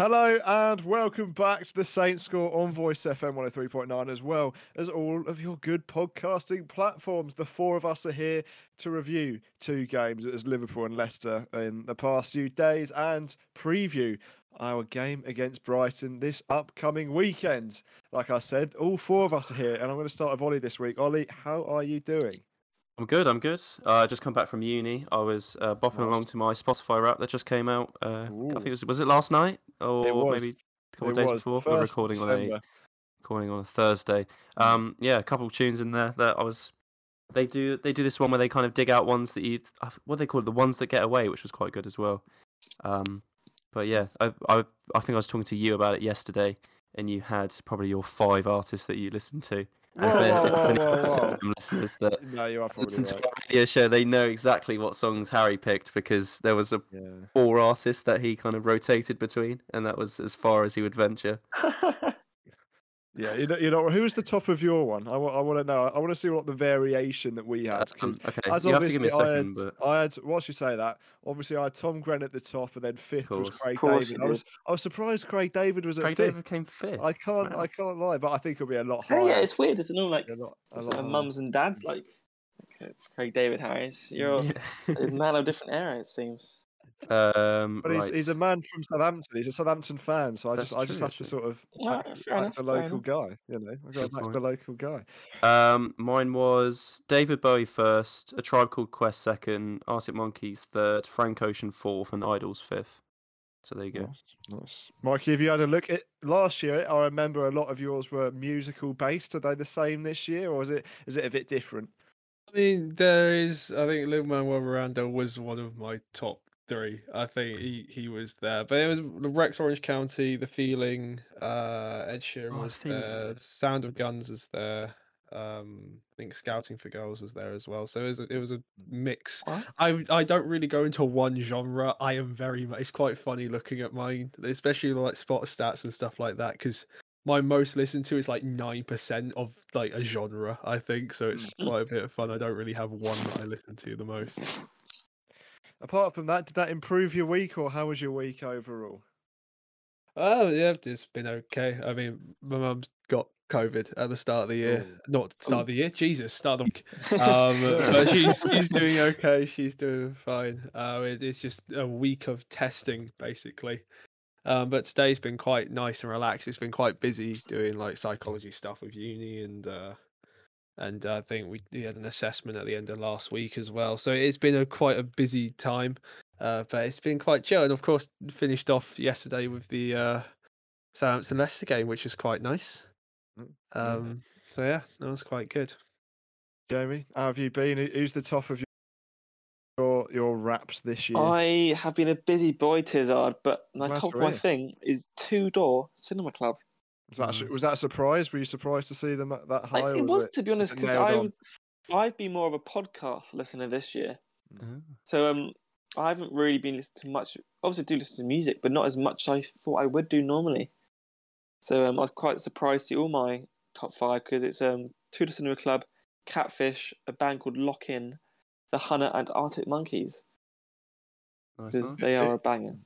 Hello and welcome back to the Saints Score on Voice FM 103.9 as well as all of your good podcasting platforms. The four of us are here to review two games as Liverpool and Leicester in the past few days and preview our game against Brighton this upcoming weekend. Like I said, all four of us are here and I'm going to start with Ollie this week. Ollie, how are you doing? I'm good. I'm good. Uh, I just come back from uni. I was uh, bopping Nice. along to my Spotify rap that just came out. Uh, I think it was was it last night or maybe a couple days was before. We're 1st of recording on a recording on a Thursday. Um, yeah, a couple of tunes in there that I was. They do they do this one where they kind of dig out ones that you what they call it the ones that get away, which was quite good as well. Um, but yeah, I, I I think I was talking to you about it yesterday, and you had probably your five artists that you listened to. And Whoa, whoa, if there's any whoa, whoa. Listeners that No, you are probably listen to right. our radio show, they know exactly what songs Harry picked because there was a Yeah. four artists that he kind of rotated between, and that was as far as he would venture. Yeah, you know, you know, who was the top of your one? I want to know. I want to see what the variation that we had. Um, okay, as you have to give me a obviously I second, had, but I had. Whilst you say that, obviously I had Tom Gren at the top, and then fifth was. Craig David. I was, I was surprised Craig David was at Craig fifth. David came fifth. I can't, Wow. I can't lie, but I think it'll be a lot higher. Hey, yeah, it's weird. It's all like a lot, a lot like mums and dads like okay, Craig David Harris. You're a man of different era, it seems. Um, But he's, right. he's a man from Southampton. He's a Southampton fan, so I That's just I just true, have to sort of back, back the local guy. You know, I got to Good back the local guy. Um, mine was David Bowie first, A Tribe Called Quest second, Arctic Monkeys third, Frank Ocean fourth, and IDLES fifth. So there you go. Nice, nice. Mikey, have you had a look at last year? I remember a lot of yours were musical based. Are they the same this year, or is it is it a bit different? I mean, there is. I think Lin Manuel Miranda was one of my top three. I think he, he was there, but it was the Rex Orange County, The Feeling, uh, Ed Sheeran Oh, was there, Sound of Guns was there. Um, I think Scouting for Girls was there as well. So it was a, it was a mix. What? I I don't really go into one genre. I am very. It's quite funny looking at mine, especially like spot stats and stuff like that, because my most listened to is like nine percent of like a genre. I think so. It's quite a bit of fun. I don't really have one that I listen to the most. Apart from that, did that improve your week, or how was your week overall? Oh yeah, it's been okay. I mean, my mum's got COVID at the start of the year. Oh. Not start Oh. of the year. Jesus, start of the week. Um, but she's she's doing okay. She's doing fine. Uh, it, it's just a week of testing basically. Um, but today's been quite nice and relaxed. It's been quite busy doing like psychology stuff with uni and uh, and I think we, we had an assessment at the end of last week as well. So it's been a quite a busy time. Uh, but it's been quite chill, and of course finished off yesterday with the uh, Southampton Leicester game, which was quite nice. Mm. Um, so yeah, that was quite good. Jamie, how have you been? Who's the top of your your raps this year? I have been a busy boy, Tizard, but my Glad top to of my thing is Two Door Cinema Club. Was that a Mm. was that a surprise? Were you surprised to see them at that high? I, it was, to be honest, because I on? I've been more of a podcast listener this year. Oh. So um, I haven't really been listening to much. Obviously, I do listen to music, but not as much as I thought I would do normally. So um, I was quite surprised to see all my top five because it's um, Two Door Cinema Club, Catfish, a band called Lock In, The Hunter, and Arctic Monkeys Nice, because nice. they are a banger.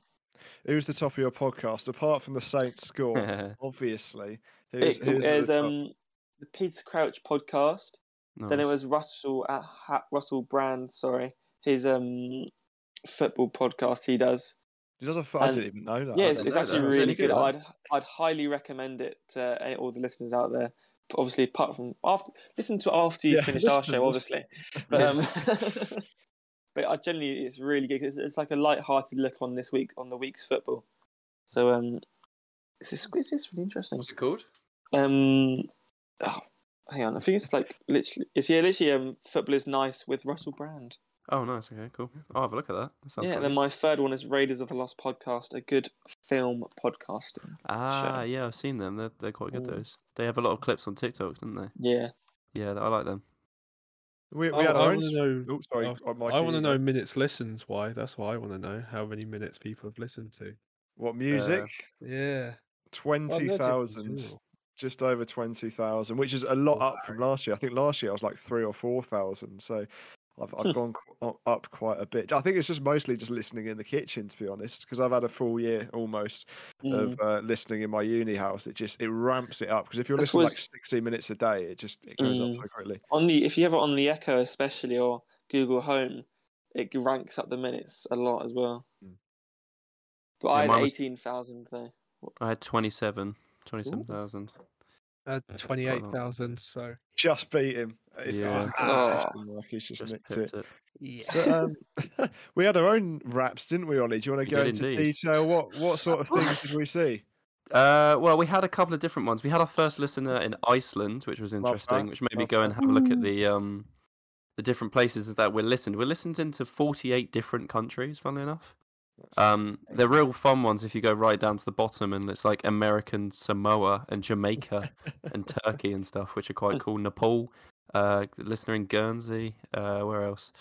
Who's the top of your podcast apart from the Saints score? obviously. Who's, It who's at is the top? um, the Peter Crouch podcast. Then it was Russell at ha- Russell Brand. Sorry, his um football podcast he does. He does a f- I and- didn't even know that. Yeah, it's, it's actually that. Is it really good. good? I'd I'd highly recommend it to any, all the listeners out there. But obviously, apart from after listen to after you Yeah, finished our show, obviously. But um, but I generally it's really good. It's, it's like a light-hearted look on this week on the week's football. So um, it's just, it's just really interesting. What's it called? Um, oh, hang on, I think it's like literally it's yeah, literally um, football is nice with Russell Brand. Oh, nice. Okay, cool. I'll have a look at that. that yeah, then my third one is Raiders of the Lost podcast, a good film podcasting. Ah, yeah, I've seen them. They're they're quite good. Mm. Those. They have a lot of clips on TikTok, don't they? Yeah, Yeah, I like them. We, we I, had our own. want to know. Oh, sorry. uh, uh, Mikey, I want to know minutes listened. Why? That's why I want to know. How many minutes people have listened to? what music. Yeah. Twenty thousand, just over twenty thousand, which is a lot up from last year. I think last year I was like three or four thousand. So I've, I've gone qu- up quite a bit. I think it's just mostly just listening in the kitchen, to be honest, because I've had a full year almost Mm. of uh, listening in my uni house. It just it ramps it up because if you're This listening like 60 minutes a day, it just it goes Mm. up so quickly. On the if you have it on the Echo especially or Google Home, it ranks up the minutes a lot as well. Mm. But Yeah, I mine had was- eighteen thousand though. I had 27, 27,000. Uh, twenty-eight thousand. So Just beat him. If Yeah. it's a Oh. competition, like he's just, Just nicked it. it. yeah. But, um, we had our own raps, didn't we, Ollie? Do you want to go into indeed. detail? What what sort of things did we see? Uh, well, we had a couple of different ones. We had our first listener in Iceland, which was interesting. Which made me go and have a look at the um, the different places that we're listened. We're listened into forty-eight different countries. Funnily enough, That's um, they're real fun ones if you go right down to the bottom, and it's like American Samoa and Jamaica and Turkey and stuff, which are quite cool. Nepal, uh, listener in Guernsey. Uh, where else?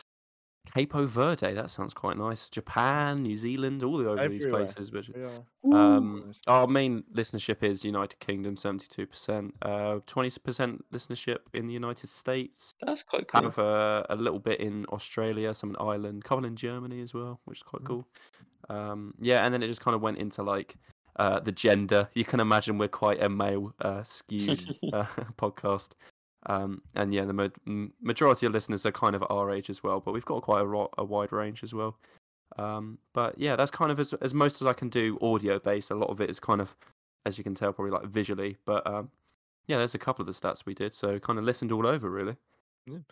Capo Verde. That sounds quite nice. Japan, New Zealand, all the over these places. Which yeah. um, our main listenership is United Kingdom, seventy-two percent. Uh, twenty percent listenership in the United States. That's quite cool. Have uh, a little bit in Australia, some in Ireland, couple in Germany as well, which is quite Mm. cool. Um, yeah, and then it just kind of went into like uh, the gender. You can imagine we're quite a male uh, skewed uh, podcast. Um, and yeah, the ma- majority of listeners are kind of our age as well, but we've got quite a, ro- a wide range as well. Um, but yeah, that's kind of as, as most as I can do audio based. A lot of it is kind of, as you can tell, probably like visually. But um, yeah, there's a couple of the stats we did, so kind of listened all over really.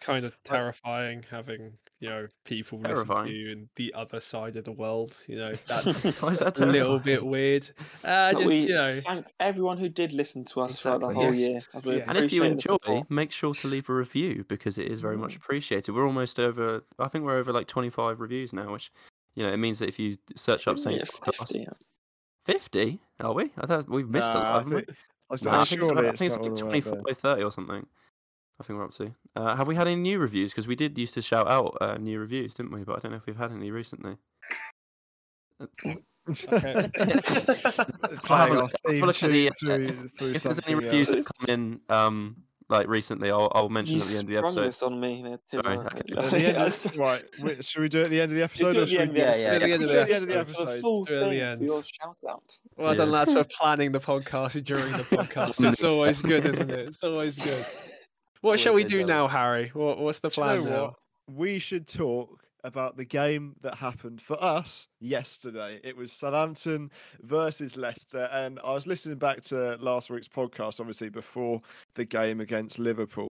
kind of terrifying having you know people listen to you in the other side of the world. You know that's Why is that a little bit weird. Uh, just we you know, thank everyone who did listen to us throughout the whole yes, year. as we yes. And if you enjoy, make sure to leave a review because it is very much appreciated. We're almost over. I think we're over like 25 reviews now, which you know it means that if you search up Yeah, Saints Podcast, 50. 50 are we? I thought we've missed a lot. I haven't we? think, I was I think, it's, surely I think it's like all the way up 24 there. 30 or something. I think we're up to. Uh, have we had any new reviews? Because we did used to shout out uh, new reviews, didn't we? But I don't know if we've had any recently. Okay. I'll have a look- I'll theme look at the, uh, through, through if there's any reviews else. that come in um, like recently, I'll, I'll mention You at the end of the episode. this on me. there, Sorry, okay. End of- right, wait, should we do it at the end of the episode? do or at the should end, we yeah, just- yeah, At the yeah. end of the end of the episode for the episode. full Do it at the thing end. for your shout out. well done, Yeah. lads, for planning the podcast during the podcast. it's always good, isn't it? It's always good. What shall we do now, Harry? What, what's the Do you plan know now? what? We should talk about the game that happened for us yesterday. It was Southampton versus Leicester, and I was listening back to last week's podcast, obviously before the game against Liverpool.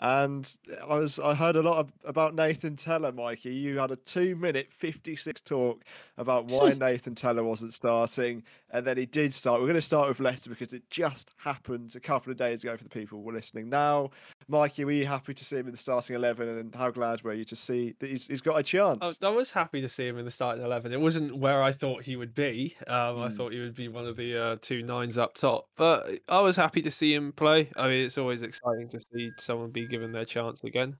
And I was I heard a lot of, about Nathan Tella, Mikey. You had a two minute fifty six talk about why Nathan Tella wasn't starting, and then he did start. We're going to start with Leicester because it just happened a couple of days ago for the people who are listening now. Mikey, were you happy to see him in the starting eleven, and how glad were you to see that he's, he's got a chance? I, I was happy to see him in the starting eleven. It wasn't where I thought he would be. Um, I Mm. thought he would be one of the uh, two nines up top, but I was happy to see him play. I mean, it's always exciting to see someone be given their chance again.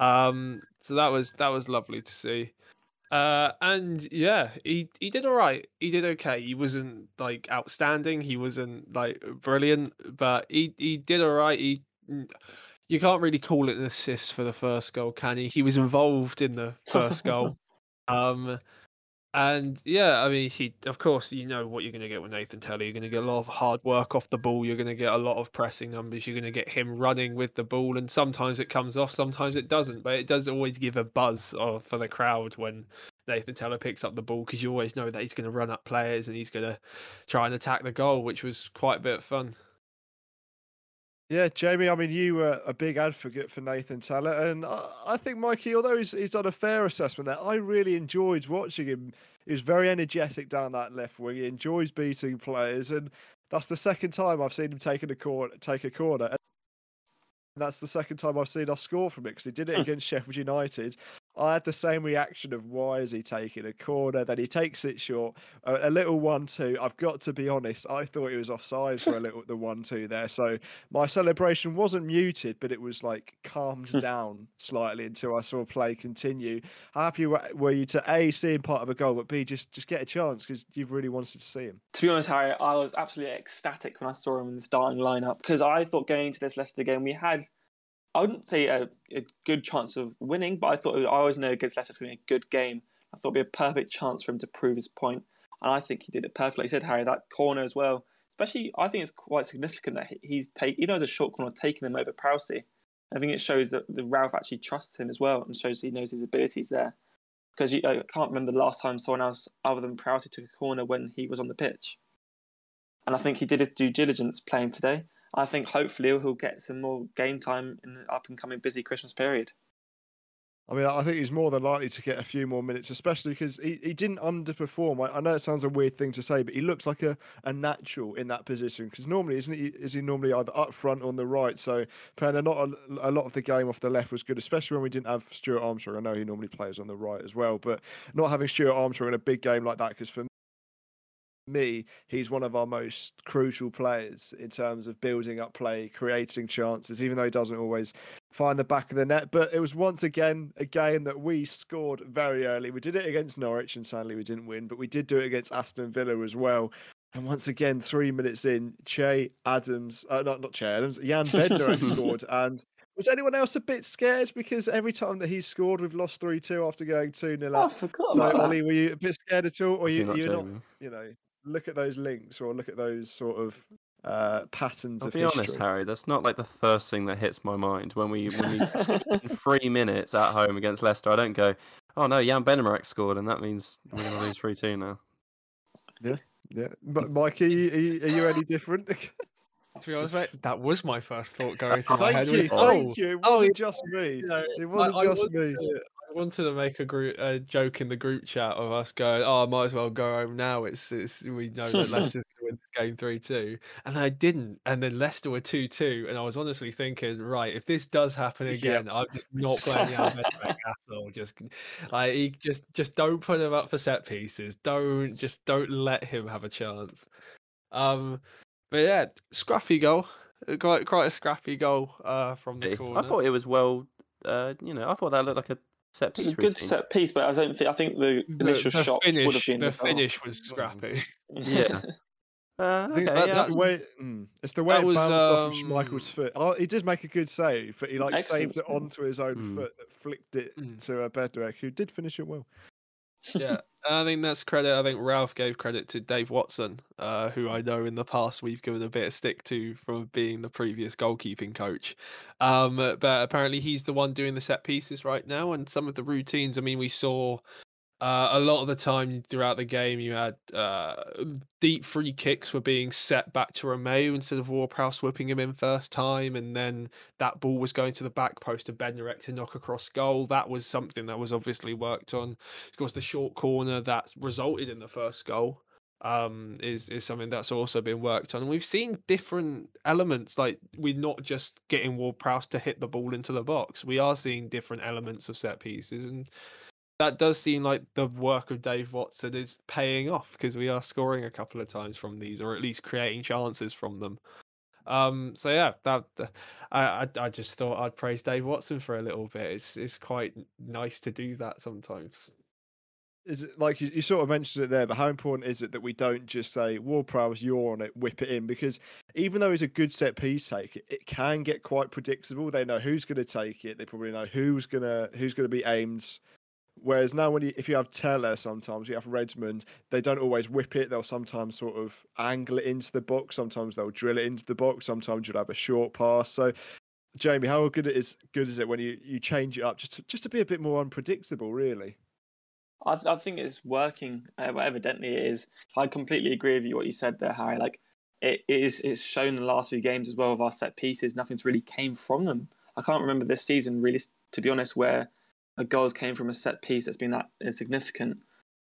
Um, so that was that was lovely to see. Uh, and yeah, he he did all right. He did okay. He wasn't like outstanding. He wasn't like brilliant, but he he did all right. He you can't really call it an assist for the first goal, can he? He was involved in the first goal. Um, and yeah, I mean, he of course you know what you're going to get with Nathan Tella. You're going to get a lot of hard work off the ball. You're going to get a lot of pressing numbers. You're going to get him running with the ball, and sometimes it comes off, sometimes it doesn't. But it does always give a buzz of, for the crowd when Nathan Tella picks up the ball because you always know that he's going to run up players and he's going to try and attack the goal, which was quite a bit of fun. Yeah, Jamie. I mean, you were a big advocate for Nathan Tella, and I, I think Mikey, although he's he's done a fair assessment there, I really enjoyed watching him. He was very energetic down that left wing. He enjoys beating players, and that's the second time I've seen him taking a corner, take a corner. And that's the second time I've seen us score from it because he did it hmm. against Sheffield United. I had the same reaction of why is he taking a corner? Then he takes it short, a, a little one-two. I've got to be honest, I thought he was offside for a little the one-two there. So my celebration wasn't muted, but it was like calmed hmm. down slightly until I saw play continue. How happy were you to a see him part of a goal, but b just just get a chance because you've really wanted to see him. To be honest, Harry, I was absolutely ecstatic when I saw him in the starting lineup because I thought going into this Leicester game we had I wouldn't say a, a good chance of winning, but I thought I always know against Leicester it's going to be a good game. I thought it'd be a perfect chance for him to prove his point, and I think he did it perfectly. Like you said, Harry, that corner as well. Especially, I think it's quite significant that he's take, even though it's a short corner, taking him over Prowsey. I think it shows that the Ralph actually trusts him as well, and shows he knows his abilities there. Because I can't remember the last time someone else other than Prowsey took a corner when he was on the pitch. And I think he did his due diligence playing today. I think hopefully he'll get some more game time in the up and coming busy Christmas period. I mean, I think he's more than likely to get a few more minutes, especially because he, he didn't underperform. I, I, know it sounds a weird thing to say, but he looks like a, a natural in that position. Because normally, isn't he? Is he normally either up front or on the right? So playing not a, a, lot of the game off the left was good, especially when we didn't have Stuart Armstrong. I know he normally plays on the right as well, but not having Stuart Armstrong in a big game like that, because for me, he's one of our most crucial players in terms of building up play, creating chances, even though he doesn't always find the back of the net. But it was once again a game that we scored very early. We did it against Norwich, and sadly we didn't win, but we did do it against Aston Villa as well. And once again, three minutes in, Che Adams, uh, not not Che Adams, Jan Bednarek scored. And was anyone else a bit scared because every time that he scored, we've lost three two after going two 0 up? Oh, so, Ollie, were you a bit scared at all, or you, not you're not? You know, look at those links or look at those sort of uh, patterns I'll of be history. honest, Harry. That's not like the first thing that hits my mind when we when we in three minutes at home against Leicester. I don't go, oh no, Jan Bednarek scored, and that means we're going to lose three two now. Yeah, yeah. but Mikey, are you, are you, are you any different? To be honest, mate, that was my first thought going through my thank head. you, was, thank oh, you. It oh, wasn't yeah, just me. you know, It wasn't I, just I wanted me. I wanted to make a group a joke in the group chat of us going, "Oh, I might as well go home now." It's, it's we know that Leicester's going to win this game three two, and I didn't. And then Leicester were two two, and I was honestly thinking, right, if this does happen again, I'm just not playing out at all. Just like he just just don't put him up for set pieces. Don't just don't let him have a chance. Um, but yeah, scruffy goal. Uh, Quite quite a scrappy goal uh, from the corner. I thought it was well. Uh, you know, I thought that looked like a set It's piece. a good routine. set piece, but I don't think I think the the, initial the shot finish, would have been the goal. finish was scrappy. Yeah. Uh, I think okay, it's, yeah, that's the way, mm, it's the way that it was, bounced off of Schmeichel's um, foot. Oh, he did make a good save, but he like Excellent saved it onto his own Mm. foot that flicked it Mm. to uh, Bednarek, who did finish it well. Yeah, I think that's credit. I think Ralph gave credit to Dave Watson, uh, who I know in the past we've given a bit of stick to from being the previous goalkeeping coach. Um, but apparently he's the one doing the set pieces right now, and some of the routines. I mean, we saw uh, a lot of the time throughout the game, you had uh, deep free kicks were being set back to Romeu instead of Ward-Prowse whipping him in first time, and then that ball was going to the back post of Bednarek to knock across goal. That was something that was obviously worked on. Of course, the short corner that resulted in the first goal um, is is something that's also been worked on. And we've seen different elements, like we're not just getting Ward-Prowse to hit the ball into the box. We are seeing different elements of set pieces, and that does seem like the work of Dave Watson is paying off because we are scoring a couple of times from these, or at least creating chances from them. Um, so yeah, that uh, I, I just thought I'd praise Dave Watson for a little bit. It's it's quite nice to do that sometimes. Is it like you, you sort of mentioned it there, but how important is it that we don't just say Ward Prowse, you're on it, whip it in? Because even though he's a good set piece taker, it can get quite predictable. They know who's going to take it. They probably know who's gonna who's going to be aimed. Whereas now, when you if you have Tella, sometimes you have Redmond, they don't always whip it. They'll sometimes sort of angle it into the box. Sometimes they'll drill it into the box. Sometimes you'll have a short pass. So, Jamie, how good is good is it when you, you change it up just to, just to be a bit more unpredictable, really? I, I think it's working. Uh, evidently, it is. I completely agree with you what you said there, Harry. Like it, it is. It's shown the last few games as well of our set pieces. Nothing's really came from them. I can't remember this season really, to be honest, where goals came from a set piece that's been that insignificant.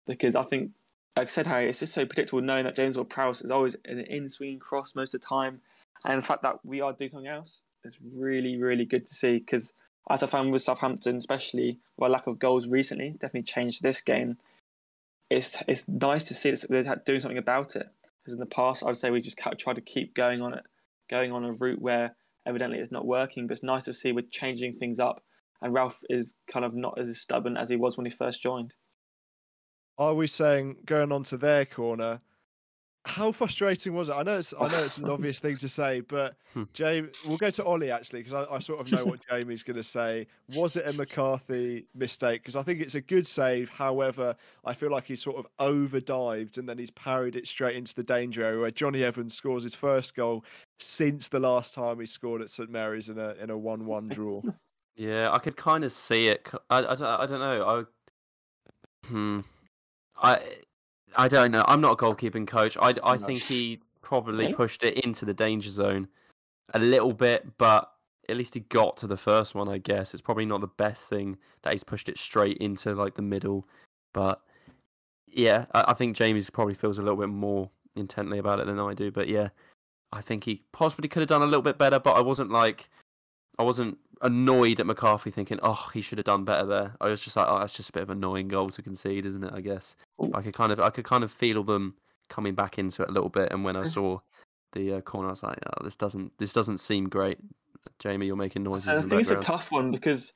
Because I think, like I said, Harry, it's just so predictable knowing that James Ward Prowse is always an in swinging cross most of the time, and the fact that we are doing something else is really, really good to see. Because as I found with Southampton, especially with our lack of goals recently, definitely changed this game. It's it's nice to see that they're doing something about it. Because in the past, I'd say we just tried to keep going on it, going on a route where evidently it's not working. But it's nice to see we're changing things up, and Ralph is kind of not as stubborn as he was when he first joined. Are we saying going on to their corner? how frustrating was it? I know it's I know it's an obvious thing to say, but Hmm. Jamie, we'll go to Ollie actually because I, I sort of know what Jamie's going to say. Was it a McCarthy mistake? Because I think it's a good save. However, I feel like he sort of overdived and then he's parried it straight into the danger area where Jonny Evans scores his first goal since the last time he scored at St Mary's in a in a one-one draw. Yeah, I could kind of see it. I, I, don't- I don't know. I, hmm. I, I don't know. I'm not a goalkeeping coach. I, I think he probably Really? pushed it into the danger zone a little bit, but at least he got to the first one. I guess it's probably not the best thing that he's pushed it straight into like the middle, but yeah, I, I think Jamie's probably feels a little bit more intently about it than I do. But yeah, I think he possibly could have done a little bit better. But I wasn't like, I wasn't annoyed at McCarthy thinking, oh, he should have done better there. I was just like, oh, that's just a bit of an annoying goal to concede, isn't it? I guess. I could kind of, I could kind of feel them coming back into it a little bit. And when I saw the uh, corner, I was like, oh, this doesn't, this doesn't seem great. Jamie, you're making noises. So I think it's a tough one because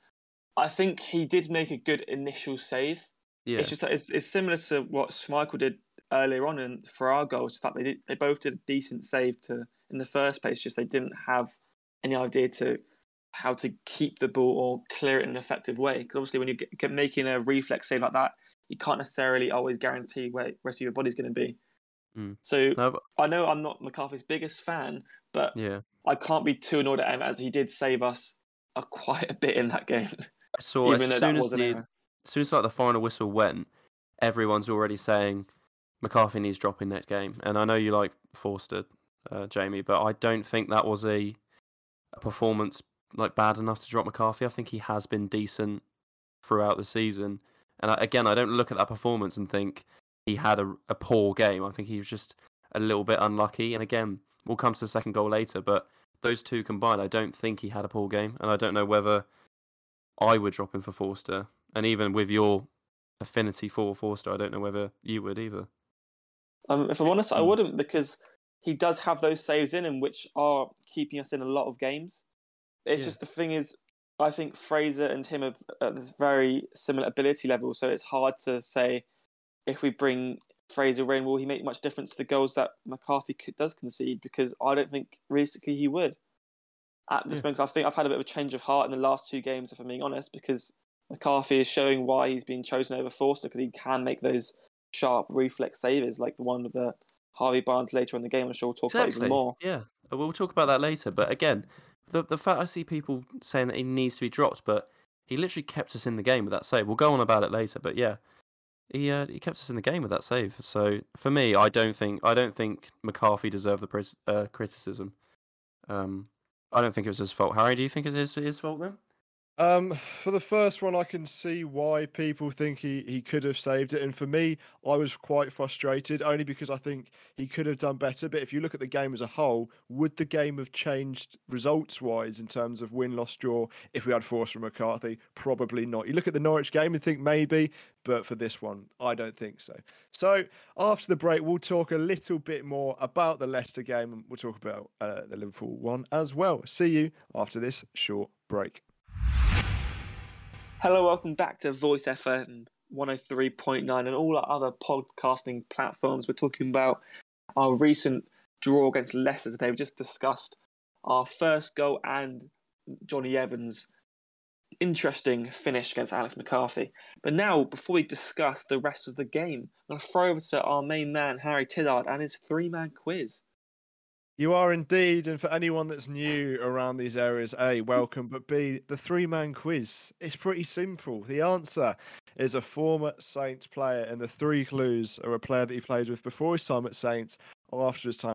I think he did make a good initial save. Yeah, It's just that it's, it's similar to what Schmeichel did earlier on and for our goals. The fact they did, they both did a decent save to in the first place. Just they didn't have any idea to how to keep the ball or clear it in an effective way. Because obviously, when you get, get making a reflex save like that, you can't necessarily always guarantee where the rest of your body's going to be. Mm. So no, but, I know I'm not McCarthy's biggest fan, but yeah. I can't be too annoyed at him as he did save us a, quite a bit in that game. I saw as soon as the as soon as like the final whistle went, everyone's already saying McCarthy needs dropping next game. And I know you like Forster, uh, Jamie, but I don't think that was a, a performance like bad enough to drop McCarthy. I think he has been decent throughout the season. And I, again, I don't look at that performance and think he had a, a poor game. I think he was just a little bit unlucky. And again, we'll come to the second goal later, but those two combined, I don't think he had a poor game. And I don't know whether I would drop him for Forster. And even with your affinity for Forster, I don't know whether you would either. Um, if I'm honest, I Hmm. wouldn't because he does have those saves in him, which are keeping us in a lot of games. It's Yeah. just the thing is, I think Fraser and him are at a very similar ability level, so it's hard to say if we bring Fraser in, will he make much difference to the goals that McCarthy does concede? Because I don't think realistically he would. At this Yeah. moment, I think I've had a bit of a change of heart in the last two games, if I'm being honest, because McCarthy is showing why he's been chosen over Forster because he can make those sharp reflex savers, like the one with the Harvey Barnes later in the game. I'm sure we'll talk about even more. Yeah, we'll talk about that later. But again, the the fact I see people saying that he needs to be dropped, but he literally kept us in the game with that save. We'll go on about it later, but yeah, he uh, he kept us in the game with that save. So for me, I don't think I don't think McCarthy deserved the uh, criticism. Um, I don't think it was his fault. Harry, do you think it's his his fault then? Um, for the first one, I can see why people think he, he could have saved it, and for me, I was quite frustrated only because I think he could have done better. But if you look at the game as a whole, would the game have changed results wise in terms of win, loss, draw if we had Forster McCarthy? Probably not. You look at the Norwich game and think maybe, but for this one, I don't think so. So after the break, we'll talk a little bit more about the Leicester game, and we'll talk about uh, the Liverpool one as well. See you after this short break. Hello, welcome back to Voice FM 103.9 and all our other podcasting platforms. We're talking about our recent draw against Leicester today. We just discussed our first goal and Jonny Evans' interesting finish against Alex McCarthy. But now, before we discuss the rest of the game, I'm going to throw over to our main man, Harry Tizzard, and his three man quiz. You are indeed, and for anyone that's new around these areas, A, welcome, but B, the three man quiz. It's pretty simple. The answer is a former Saints player, and the three clues are a player that he played with before his time at Saints or after his time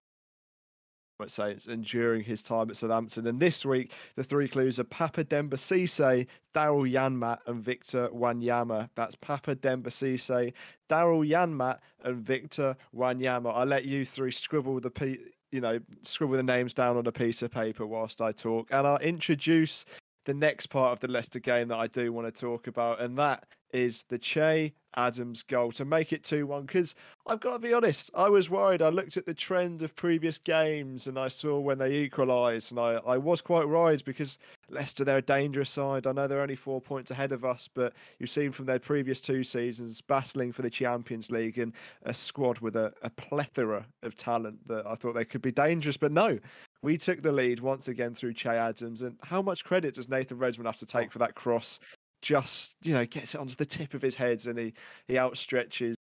at Saints and during his time at Southampton. And this week, the three clues are Papa Demba Cisse, Daryl Janmaat, and Victor Wanyama. That's Papa Demba Cisse, Daryl Janmaat, and Victor Wanyama. I let you three scribble the P you know, scribble the names down on a piece of paper whilst I talk, and I'll introduce the next part of the Leicester game that I do want to talk about, and that is the Che Adams goal to make it 2 1. Because I've got to be honest, I was worried. I looked at the trend of previous games and I saw when they equalised, and I, I was quite worried because Leicester, they're a dangerous side. I know they're only four points ahead of us, but you've seen from their previous two seasons battling for the Champions League and a squad with a, a plethora of talent that I thought they could be dangerous. But no, we took the lead once again through Che Adams. And how much credit does Nathan Redmond have to take oh. for that cross? Just you know, gets it onto the tip of his head and he he outstretches,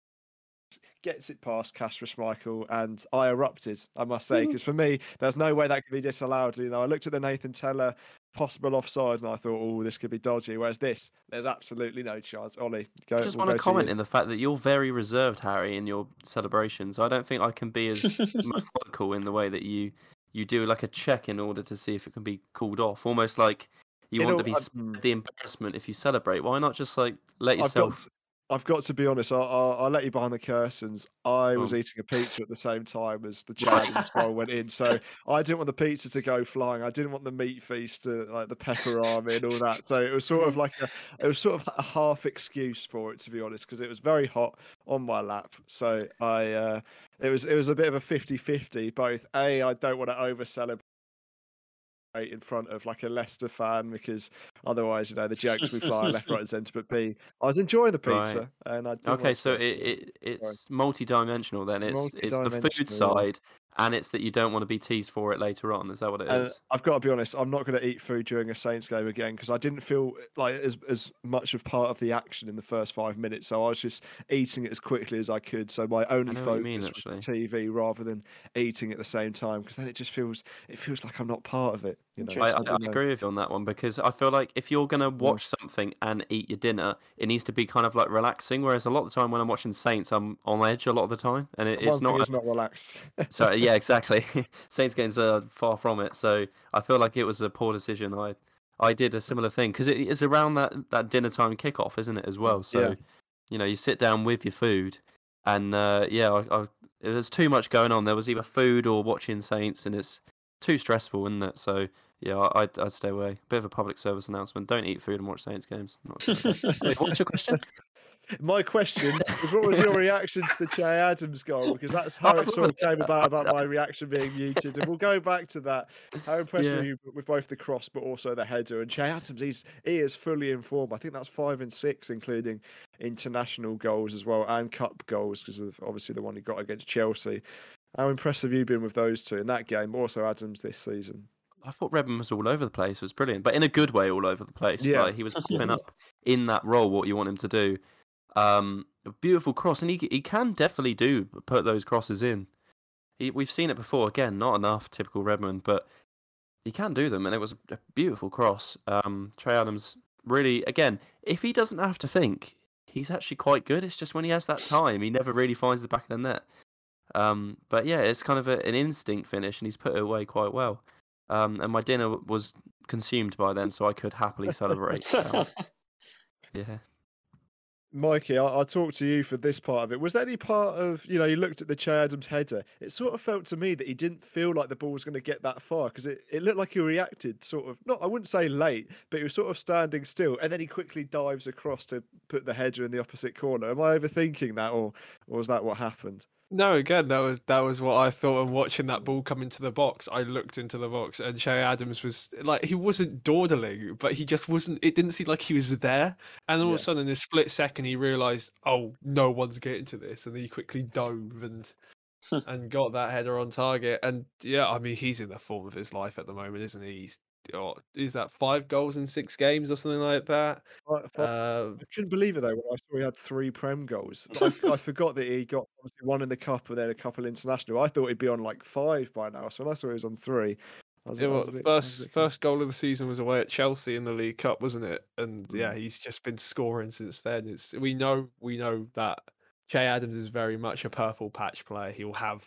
gets it past Kasper Schmeichel, and I erupted. I must say, because for me, there's no way that could be disallowed. You know, I looked at the Nathan Tella possible offside, and I thought, oh, this could be dodgy. Whereas this, there's absolutely no chance. Ollie, go. I just we'll want to comment in the fact that you're very reserved, Harry, in your celebrations. I don't think I can be as methodical in the way that you you do like a check in order to see if it can be called off. Almost like you You want to be I- the embarrassment if you celebrate. Why not just like let yourself? I've got to be honest. I'll, I'll, I'll let you behind the curtains. I was Oh. eating a pizza at the same time as the Chad goal went in, so I didn't want the pizza to go flying. I didn't want the meat feast, to, like the pepper army and all that. So it was sort of like a, it was sort of a half excuse for it, to be honest, because it was very hot on my lap. So I, uh, it was it was a bit of a 50-50. Both a, I don't want to over celebrate in front of like a Leicester fan because otherwise, you know, the jokes we fly left, right, and centre. But B, I was enjoying the Right. pizza, and I Okay, so it, it it's multi-dimensional then. It's it's the food side, and it's that you don't want to be teased for it later on. Is that what it is? And is? I've got to be honest, I'm not going to eat food during a Saints game again because I didn't feel like as as much of part of the action in the first five minutes. So I was just eating it as quickly as I could. So my only know what you focus mean, was actually. TV rather than eating at the same time because then it just feels it feels like I'm not part of it. You know, I, I, Interesting. I agree with you on that one because I feel like if you're gonna watch something and eat your dinner, it needs to be kind of like relaxing. Whereas a lot of the time when I'm watching Saints, I'm on edge a lot of the time, and it, One it's thing not. is not relaxed. So yeah, exactly. Saints games are far from it. So I feel like it was a poor decision. I I did a similar thing because it is around that that dinner time kickoff, isn't it as well? So Yeah. you know you sit down with your food, and uh, yeah, I, I, there was too much going on. There was either food or watching Saints, and it's too stressful, isn't it? So yeah, I- I'd, I'd stay away. Bit of a public service announcement: don't eat food and watch Saints games. Not a good idea. Wait, what's your question? My question is, what was your reaction to the Che Adams goal? Because that's how it was sort of came about about my reaction being muted. And we'll go back to that. How impressed Yeah. were you with both the cross but also the header? And Che Adams, he's he is fully informed. I think that's five and six, including international goals as well and cup goals because of obviously the one he got against Chelsea. How impressed have you been with those two in that game? Also Adams this season. I thought Redmond was all over the place. It was brilliant, but in a good way, all over the place. Yeah. Like he was popping up in that role, what you want him to do. Um, beautiful cross, and he he can definitely do put those crosses in. He, we've seen it before. Again, not enough, typical Redmond, but he can do them, and it was a beautiful cross. Um, Che Adams really, again, if he doesn't have to think, he's actually quite good. It's just when he has that time, he never really finds the back of the net. Um, but yeah, it's kind of a, an instinct finish, and he's put it away quite well. Um, and my dinner was consumed by then, so I could happily celebrate. Yeah. Mikey, I'll, I'll talk to you for this part of it. Was there any part of, you know, you looked at the Che Adams header, it sort of felt to me that he didn't feel like the ball was going to get that far because it, it looked like he reacted sort of, not, I wouldn't say late, but he was sort of standing still and then he quickly dives across to put the header in the opposite corner. Am I overthinking that or, or was that what happened? No, again, that was that was what I thought. And watching that ball come into the box, I looked into the box, and Che Adams was like he wasn't dawdling, but he just wasn't. It didn't seem like he was there. And all Yeah. of a sudden, in a split second, he realised, oh, no one's getting to this, and then he quickly dove and and got that header on target. And yeah, I mean, he's in the form of his life at the moment, isn't he? He's, oh, is that five goals in six games or something like that? I, I- Uh, I couldn't believe it though when I saw he had three Prem goals. I, I forgot that he got obviously one in the cup and then a couple international. I thought he'd be on like five by now. So when I saw he was on three, was, Yeah, well, was bit, I was a first first goal of the season was away at Chelsea in the League Cup, wasn't it? And yeah, Mm. he's just been scoring since then. It's we know we know that Che Adams is very much a purple patch player. He'll have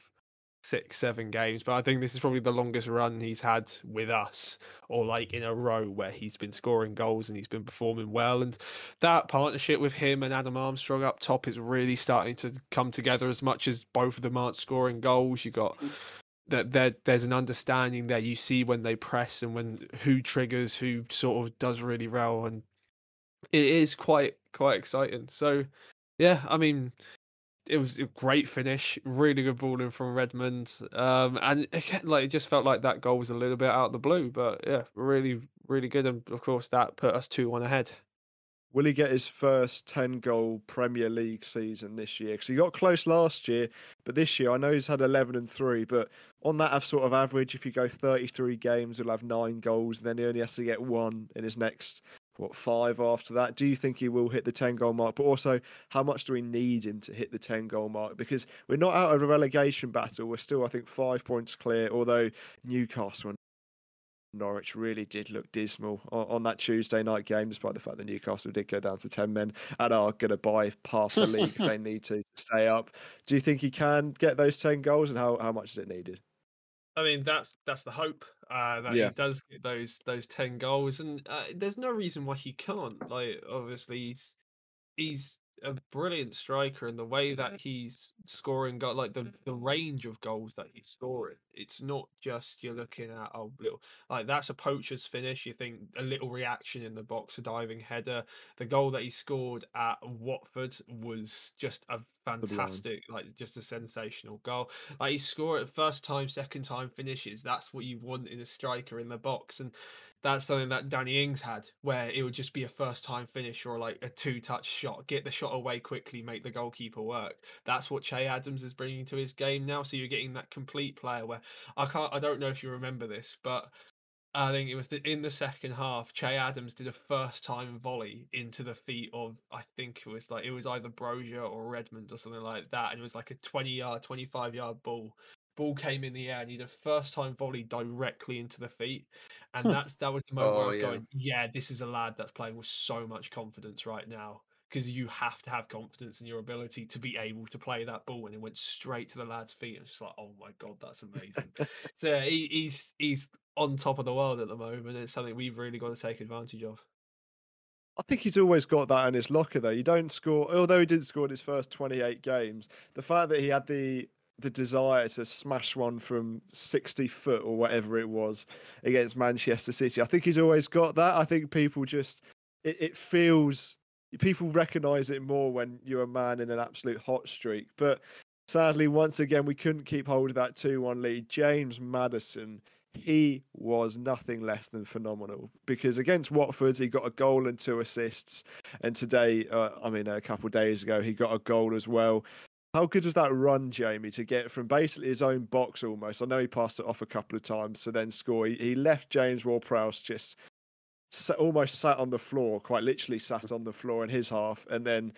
six, seven games, but I think this is probably the longest run he's had with us, or like in a row where he's been scoring goals and he's been performing well. And that partnership with him and Adam Armstrong up top is really starting to come together. As much as both of them aren't scoring goals, you got mm. that there there's an understanding there. You see when they press and when who triggers, who sort of does really well, and it is quite quite exciting. So, yeah, I mean, it was a great finish, really good balling from Redmond, um, and again, like it just felt like that goal was a little bit out of the blue, but yeah, really really good, and of course that put us two one ahead. Will he get his first 10 goal Premier League season this year? Because he got close last year, but this year I know he's had 11 and 3. But on that sort of average, if you go 33 games, he'll have nine goals, and then he only has to get one in his next, what, five after that. Do you think he will hit the 10 goal mark? But also, how much do we need him to hit the 10 goal mark? Because we're not out of a relegation battle. We're still, I think, five points clear, although Newcastle and Norwich really did look dismal on, on, that Tuesday night game, despite the fact that Newcastle did go down to 10 men and are going to buy half the league if they need to stay up. Do you think he can get those 10 goals and how, how much is it needed? I mean, that's that's the hope uh, that yeah. he does get those those 10 goals. And uh, there's no reason why he can't. Like, obviously, he's, he's a brilliant striker and the way that mm-hmm. he's scoring got like the the range of goals that he's scoring it's not just you're looking at oh little like that's a poacher's finish you think a little reaction in the box a diving header the goal that he scored at watford was just a fantastic like just a sensational goal like he scored it first time second time finishes that's what you want in a striker in the box and that's something that Danny Ings had, where it would just be a first time finish or like a two touch shot, get the shot away quickly, make the goalkeeper work. That's what Che Adams is bringing to his game now. So you're getting that complete player where I can't, I don't know if you remember this, but I think it was the, in the second half. Che Adams did a first time volley into the feet of I think it was like it was either Broja or Redmond or something like that, and it was like a twenty yard, twenty five yard ball ball came in the air and he did a first time volley directly into the feet. And that's that was the moment oh, where I oh, was yeah. going, yeah, this is a lad that's playing with so much confidence right now. Because you have to have confidence in your ability to be able to play that ball, and it went straight to the lad's feet. And it's just like, oh my god, that's amazing. so yeah, he, he's he's on top of the world at the moment. It's something we've really got to take advantage of. I think he's always got that in his locker, though. You don't score, although he didn't score in his first 28 games. The fact that he had the the desire to smash one from 60 foot or whatever it was against Manchester City. I think he's always got that. I think people just, it, it feels, people recognize it more when you're a man in an absolute hot streak. But sadly, once again, we couldn't keep hold of that 2 1 lead. James Maddison, he was nothing less than phenomenal because against Watford, he got a goal and two assists. And today, uh, I mean, a couple days ago, he got a goal as well. How good was that run, Jamie, to get from basically his own box almost? I know he passed it off a couple of times to then score. He, he left James Ward-Prowse just almost sat on the floor, quite literally sat on the floor in his half, and then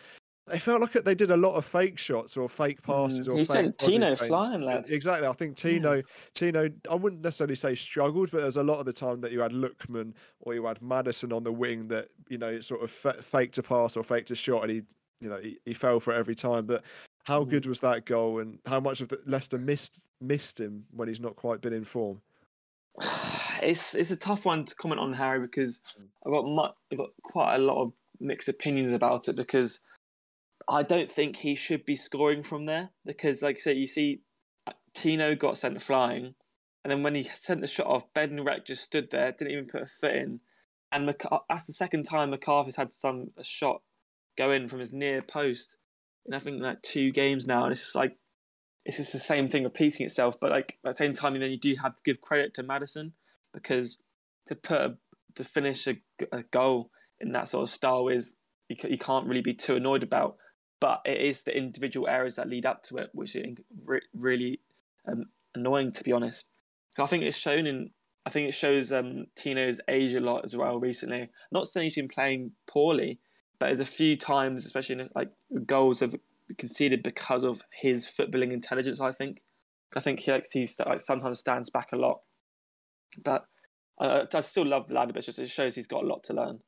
they felt like they did a lot of fake shots or fake passes. Mm, or he sent Tino flying, lad. Exactly. I think Tino. Tino, I wouldn't necessarily say struggled, but there's a lot of the time that you had Lookman or you had Maddison on the wing that you know sort of f- faked a pass or faked a shot, and he, you know, he, he fell for it every time. But how mm. good was that goal, and how much of the, Leicester missed missed him when he's not quite been in form? It's it's a tough one to comment on Harry because mm. I've got much, I've got quite a lot of mixed opinions about it because I don't think he should be scoring from there because, like I said, you see, uh, Tino got sent flying, and then when he sent the shot off, Bednarek just stood there, didn't even put a foot in, and that's the second time McCarthy's had some a shot go in from his near post, in I think like two games now, and it's just like it's just the same thing repeating itself. But like at the same time, you then you do have to give credit to Maddison because to put a, to finish a, a, goal in that sort of style is you, you can't really be too annoyed about. But it is the individual errors that lead up to it, which is really um, annoying to be honest. I think it's shown in I think it shows um, Tino's age a lot as well recently. not saying he's been playing poorly, but there's a few times, especially in, like goals have conceded because of his footballing intelligence. I think. I think he likes he like sometimes stands back a lot, but I, I still love the lad. But just it shows he's got a lot to learn.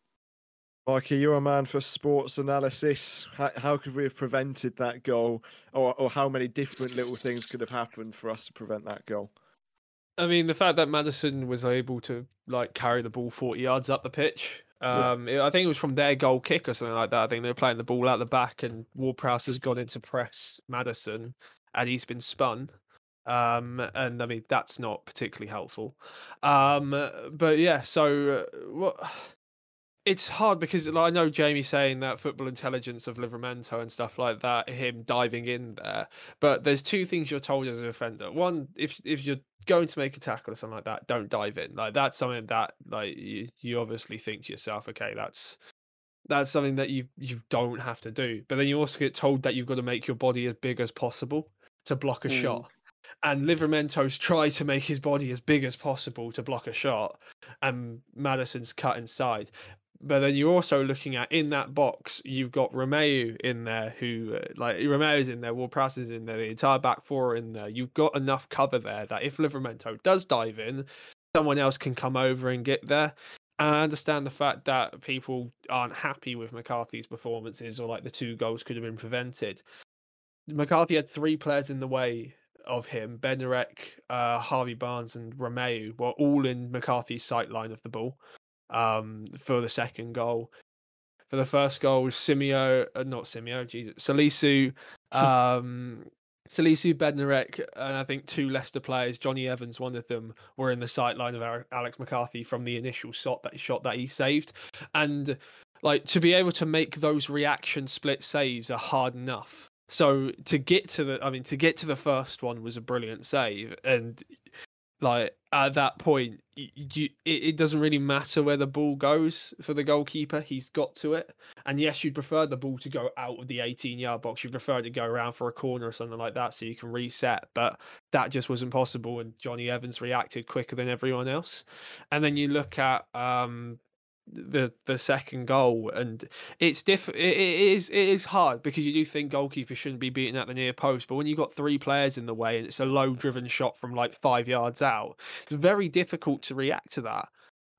Mikey, you're a man for sports analysis. How, how could we have prevented that goal, or or how many different little things could have happened for us to prevent that goal? I mean, the fact that Maddison was able to like carry the ball 40 yards up the pitch um, it, I think it was from their goal kick or something like that. I think they were playing the ball out the back, and Ward-Prowse has gone into press Maddison, and he's been spun. Um, and I mean that's not particularly helpful. Um, but yeah, so uh, what? It's hard because like, I know Jamie saying that football intelligence of Livramento and stuff like that, him diving in there. But there's two things you're told as a defender. One, if if you're going to make a tackle or something like that, don't dive in. Like that's something that like you, you obviously think to yourself, okay, that's that's something that you you don't have to do. But then you also get told that you've got to make your body as big as possible to block a Mm. shot. And Livramento's tried to make his body as big as possible to block a shot, and Maddison's cut inside. But then you're also looking at in that box, you've got Romeu in there, who uh, like Romeu's in there, Prowse is in there, the entire back four in there. You've got enough cover there that if Livramento does dive in, someone else can come over and get there. And I understand the fact that people aren't happy with McCarthy's performances or like the two goals could have been prevented. McCarthy had three players in the way of him. Bednarek, uh, Harvey Barnes, and Romeu were all in McCarthy's sight line of the ball um, for the second goal. For the first goal, Simeo, uh, not Simeo, Jesus, Salisu, um, Salisu, Bednarek, and I think two Leicester players, Jonny Evans, one of them, were in the sight line of Alex McCarthy from the initial shot that shot that he saved, and like to be able to make those reaction split saves are hard enough. So to get to the, I mean, to get to the first one was a brilliant save, and like at that point, you, it, it doesn't really matter where the ball goes for the goalkeeper. He's got to it, and yes, you'd prefer the ball to go out of the 18-yard box. You'd prefer it to go around for a corner or something like that, so you can reset. But that just wasn't possible, and Jonny Evans reacted quicker than everyone else. And then you look at um the the second goal and it's diff it, is it is hard because you do think goalkeepers shouldn't be beating at the near post but when you've got three players in the way and it's a low driven shot from like five yards out it's very difficult to react to that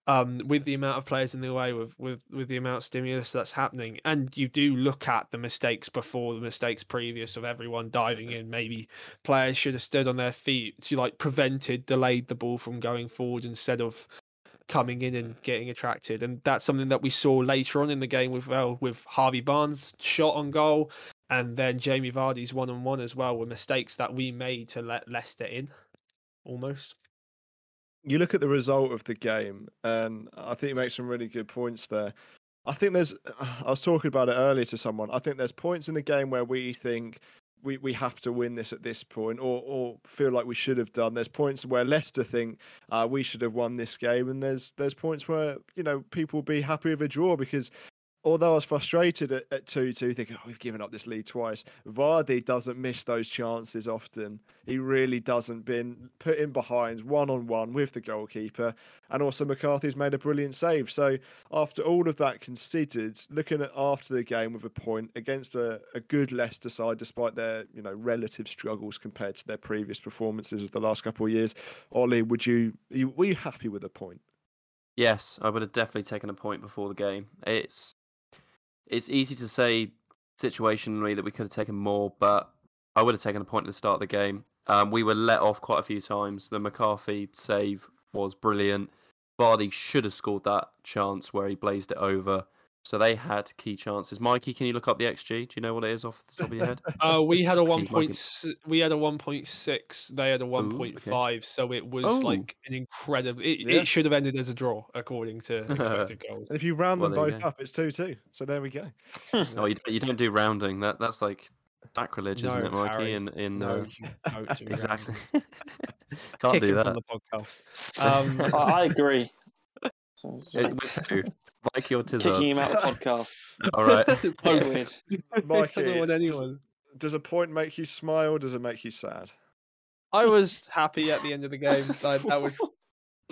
um with the amount of players in the way with with with the amount of stimulus that's happening. And you do look at the mistakes before the mistakes previous of everyone diving in. Maybe players should have stood on their feet to like prevented delayed the ball from going forward instead of coming in and getting attracted, and that's something that we saw later on in the game with well with Harvey Barnes shot on goal, and then Jamie Vardy's one on one as well were mistakes that we made to let Leicester in, almost. you look at the result of the game, and I think you make some really good points there. I think there's, I was talking about it earlier to someone. I think there's points in the game where we think we, we have to win this at this point, or or feel like we should have done. There's points where Leicester think uh, we should have won this game, and there's there's points where you know people will be happy with a draw because although I was frustrated at, at 2 2, thinking, oh, we've given up this lead twice, Vardy doesn't miss those chances often. He really doesn't been put in behind one on one with the goalkeeper. And also, McCarthy's made a brilliant save. So, after all of that considered, looking at after the game with a point against a, a good Leicester side, despite their you know relative struggles compared to their previous performances of the last couple of years, Ollie, would you, you were you happy with a point? Yes, I would have definitely taken a point before the game. It's it's easy to say situationally that we could have taken more, but I would have taken a point at the start of the game. Um, we were let off quite a few times. The McCarthy save was brilliant. Vardy should have scored that chance where he blazed it over. So they had key chances. Mikey, can you look up the XG? Do you know what it is off the top of your head? Uh, we had a one point. We had a one point six. They had a one point five. So it was Oh. like an incredible. It, Yeah. it should have ended as a draw according to expected goals. And if you round them Well, there you both up, it's 2 2. So, there we go. Oh, you, don't- you don't do rounding. That that's like sacrilege, isn't it, Mikey? Harry. In in No, uh, you don't do exactly. Can't Kick do that. from the podcast. Um, I, I agree. So it's It- like with who? Mikey or kicking him out of the podcast. All right. Bit weird. Mikey, doesn't want anyone. Does a point make you smile? Does it make you sad? I was happy at the end of the game. Like, that was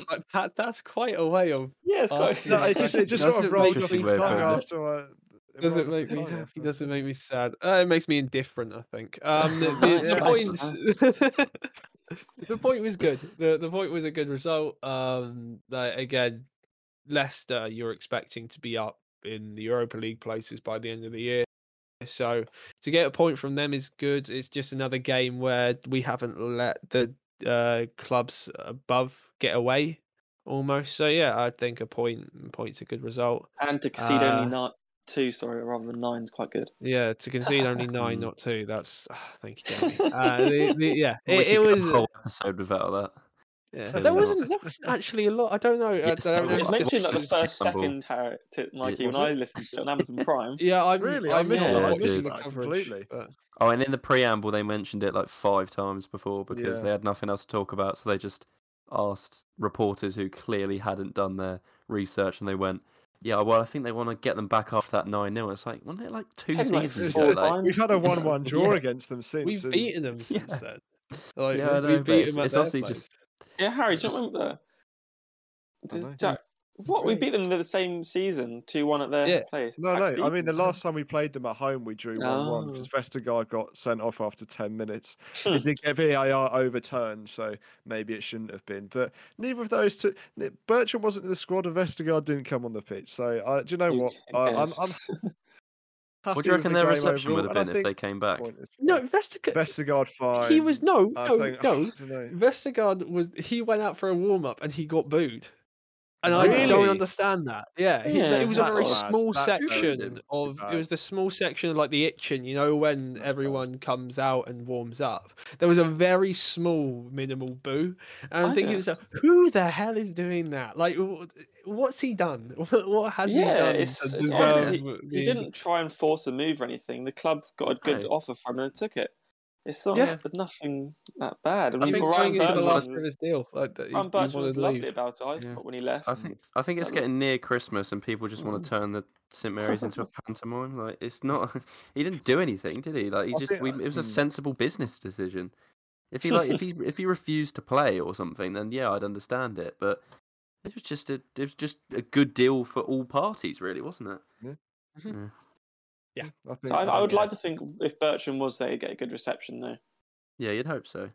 like, that, that's quite a way of. yeah, it's quite. No, it just it just Doesn't sort it of rolled make off you his way of tongue after I. Doesn't make me happy. after Doesn't make me sad. Uh, it makes me indifferent. I think. Um, the, the, Nice, the nice, point. the point was good. The the point was a good result. Um, like, again, Leicester, you're expecting to be up in the Europa League places by the end of the year. So to get a point from them is good. It's just another game where we haven't let the uh, clubs above get away almost. So yeah, I think a point point's a good result. And to concede Uh, only nine, two, sorry, rather than nine is quite good. Yeah, to concede only nine, not two. That's ah, thank you. Uh, the, the, yeah, it, it was. a whole episode without that. Yeah, there wasn't. There wasn't actually a lot. I don't know. I Yes, don't know. was. It if was it's mentioned like the first second, Harry, Mikey, Was when I listened to it on Amazon Prime. Yeah, I'm Really? I I'm missed not- it. I I'm missing did. the That coverage. completely. But Oh, and in the preamble, they mentioned it like five times before because Yeah. they had nothing else to talk about. So they just asked reporters who clearly hadn't done their research, and they went, "Yeah, well, I think they want to get them back after that nine 0 It's like, wasn't it like two Ten, like, seasons four Like. We've had a one-one draw Yeah. against them since. we've and- beaten them since Yeah. then. Like, Yeah, I we- know, we but beat it's- them at it's their obviously place. just- Yeah, Harry, do you remember? Does. Jack, what we beat them the same season, two one at their Yeah. place. No, no. I mean, the last time we played them at home, we drew one-one Oh. because Vestergaard got sent off after ten minutes. Hmm. It did get VAR overturned, so maybe it shouldn't have been. But neither of those two. Bertrand wasn't in the squad, and Vestergaard didn't come on the pitch. So, uh, do you know what? I, I'm. I'm what do you reckon the their reception would have been if they came back? think point is No, fine. Vestergaard. Vestergaard fine. He was no, I no, think, no. I don't know. Vestergaard was. He went out for a warm up and he got booed. And I don't understand that. Yeah, he, Yeah, it was a very small section of. It was the small section of like the itching, you know, when That's bad. everyone comes out and warms up. There was a very small, minimal boo, and I'm I thinking, think to myself, who the hell is doing that? Like, what's he done? What has he done it's- it's odd 'cause deserve? he- He didn't try and force a move or anything. The club got a good No. offer from him and took it. It's not Yeah. but nothing that bad. I I mean, think Brian saying it's the Bertrand last of was, his deal. Like, that he, Brian he was lovely leave. about it. I Yeah. thought when he left. I think I think it's getting near Christmas and people just want to mm. turn the St Mary's into a pantomime. Like it's not. He didn't do anything, did he? Like he just. think We, I- it was a hmm. sensible business decision. If he like, if he if he refused to play or something, then yeah, I'd understand it. But it was just a it was just a good deal for all parties, really, wasn't it? Mm-hmm. Mhm. I think, So I, I think- would like to think if Bertrand was there, he'd get a good reception though. Yeah, you'd hope so.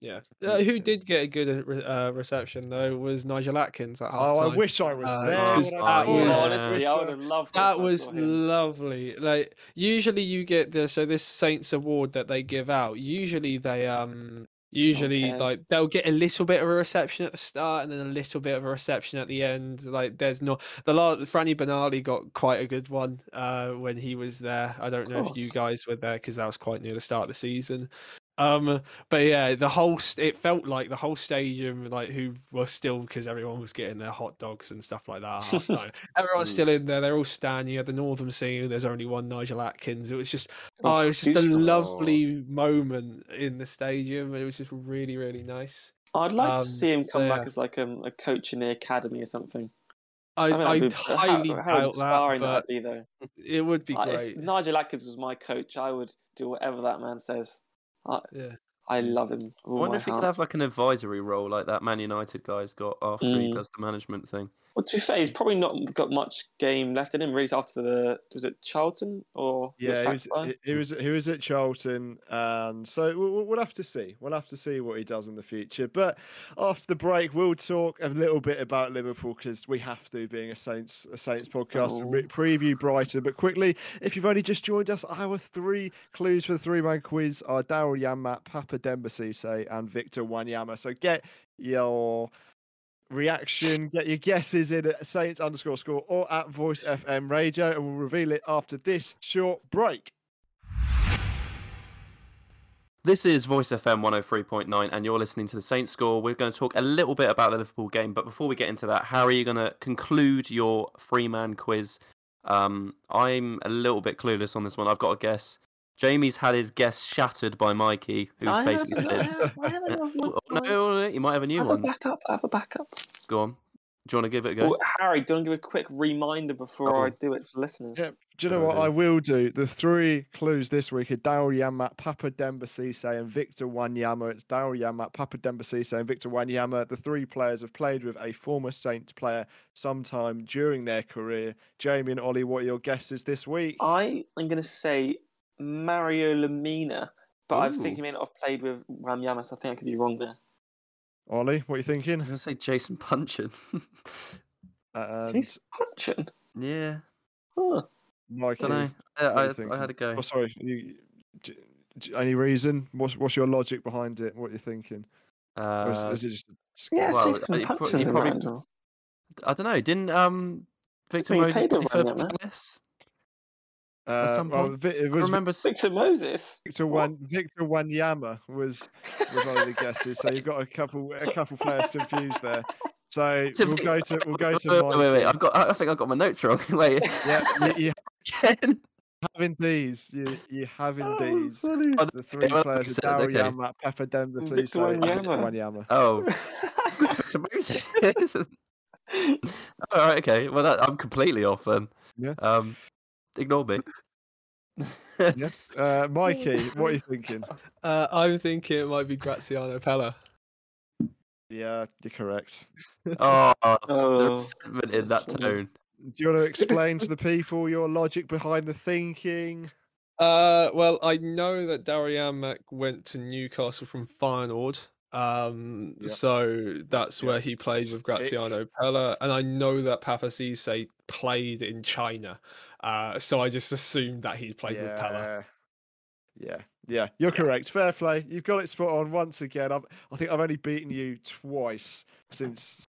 Yeah. Uh, who did get a good uh, re- uh, reception though was Nigel Adkins at half Oh. I wish I was Uh, there. because when that was- it. honestly, I would have loved it. That was lovely. Like usually you get the so this Saints award that they give out. Usually they um usually like they'll get a little bit of a reception at the start and then a little bit of a reception at the end. Like there's not the last Franny Benali got quite a good one uh when he was there. I don't know if you guys were there because that was quite near the start of the season. Um, but yeah, the whole st- it felt like the whole stadium, like who was still because everyone was getting their hot dogs and stuff like that at half time. Everyone's Mm. still in there. They're all standing. You had the Northern scene. There's only one Nigel Adkins. It was just oh, Oh, it was just a lovely moment in the stadium. It was just really, really nice. I'd like Um, to see him so come back yeah. as like um, a coach in the academy or something. I, I mean, I, highly how, doubt that, inspiring but that'd be though. it would be Like, great. if Nigel Adkins was my coach, I would do whatever that man says. I, Yeah. I love him. I wonder if he could have like an advisory role like that Man United guy's got after he Mm. does the management thing. Well, to be fair, he's probably not got much game left in him. Really, after the was it Charlton or Yeah, he was, he, he was he was at Charlton, and so we'll, we'll have to see. We'll have to see what he does in the future. But after the break, we'll talk a little bit about Liverpool because we have to, being a Saints a Saints podcast, and re- Oh. preview Brighton. But quickly, if you've only just joined us, our three clues for the three man quiz are Daryl Janmaat, Papa Demba Cisse, and Victor Wanyama. So get your reaction, get your guesses in at Saints underscore score or at Voice FM Radio, and we'll reveal it after this short break. This is Voice FM 103.9, and you're listening to the Saints score. We're going to talk a little bit about the Liverpool game, but before we get into that, Harry, you're going to conclude your three man quiz. Um, I'm a little bit clueless on this one. I've got a guess. Jamie's had his guess shattered by Mikey, who's I basically have, I have, I have another oh, one. Oh, no, you might have a new have a one. backup. I have a backup. Go on. Do you want to give it a go? Well, Harry, do you want to give a quick reminder before Oh. I do it for listeners? Yeah. Do you know what. I will do? The three clues this week are Daryl Janmaat, Papa Demba Cisse, and Victor Wanyama. It's Daryl Janmaat, Papa Demba Cisse, and Victor Wanyama. The three players have played with a former Saints player sometime during their career. Jamie and Ollie, what are your guesses this week? I am going to say Mario Lemina, but I think Ooh. he may not have played with Wanyama, so I think I could be wrong there. Ollie, what are you thinking? I'm going to say Jason Puncheon. And Jason Hutchin. yeah, Huh. Mikey. don't know. what I, you I, I had a go. Oh, sorry. You, j- j- any reason? What's what's your logic behind it? What are you thinking? Or is, Uh, is it just? Yeah, Well, Jason you pro- probably- I don't know. Didn't um Victor he Moses played play with for Wanyama. Palace? Uh, some point? Vi- it I remember. Victor Moses. Victor What? Wan Victor Wanyama was was one of the guesses. So you've got a couple a couple players confused there. So to we'll Vic- go to we'll go to wait, wait, wait, wait, I've got. I think I've got my notes wrong. Wait. Yeah, you, you Again. have indeed. You you have indeed. Oh, The three well, players so- are okay. Daryl Pepper Denver Victor Suso, and Victor Wanyama. Wanyama. Oh, Victor Moses. All right. Okay. Well, that, I'm completely off then. Yeah. Um, ignore me. Uh, Mikey, what are you thinking? Uh, I'm thinking it might be Graziano Pellè. Yeah, you're correct. Oh, the Oh, resentment in that funny. tone. Do you want to explain to the people your logic behind the thinking? Uh, well, I know that Dariamak went to Newcastle from Feyenoord. Um, Yep. so that's Yep. where he played with Graziano Pellè, and I know that Papasise played in China. Uh, so I just assumed that he'd played with Pellè. Yeah, yeah, you're correct. Fair play. You've got it spot on once again. I've, I think I've only beaten you twice since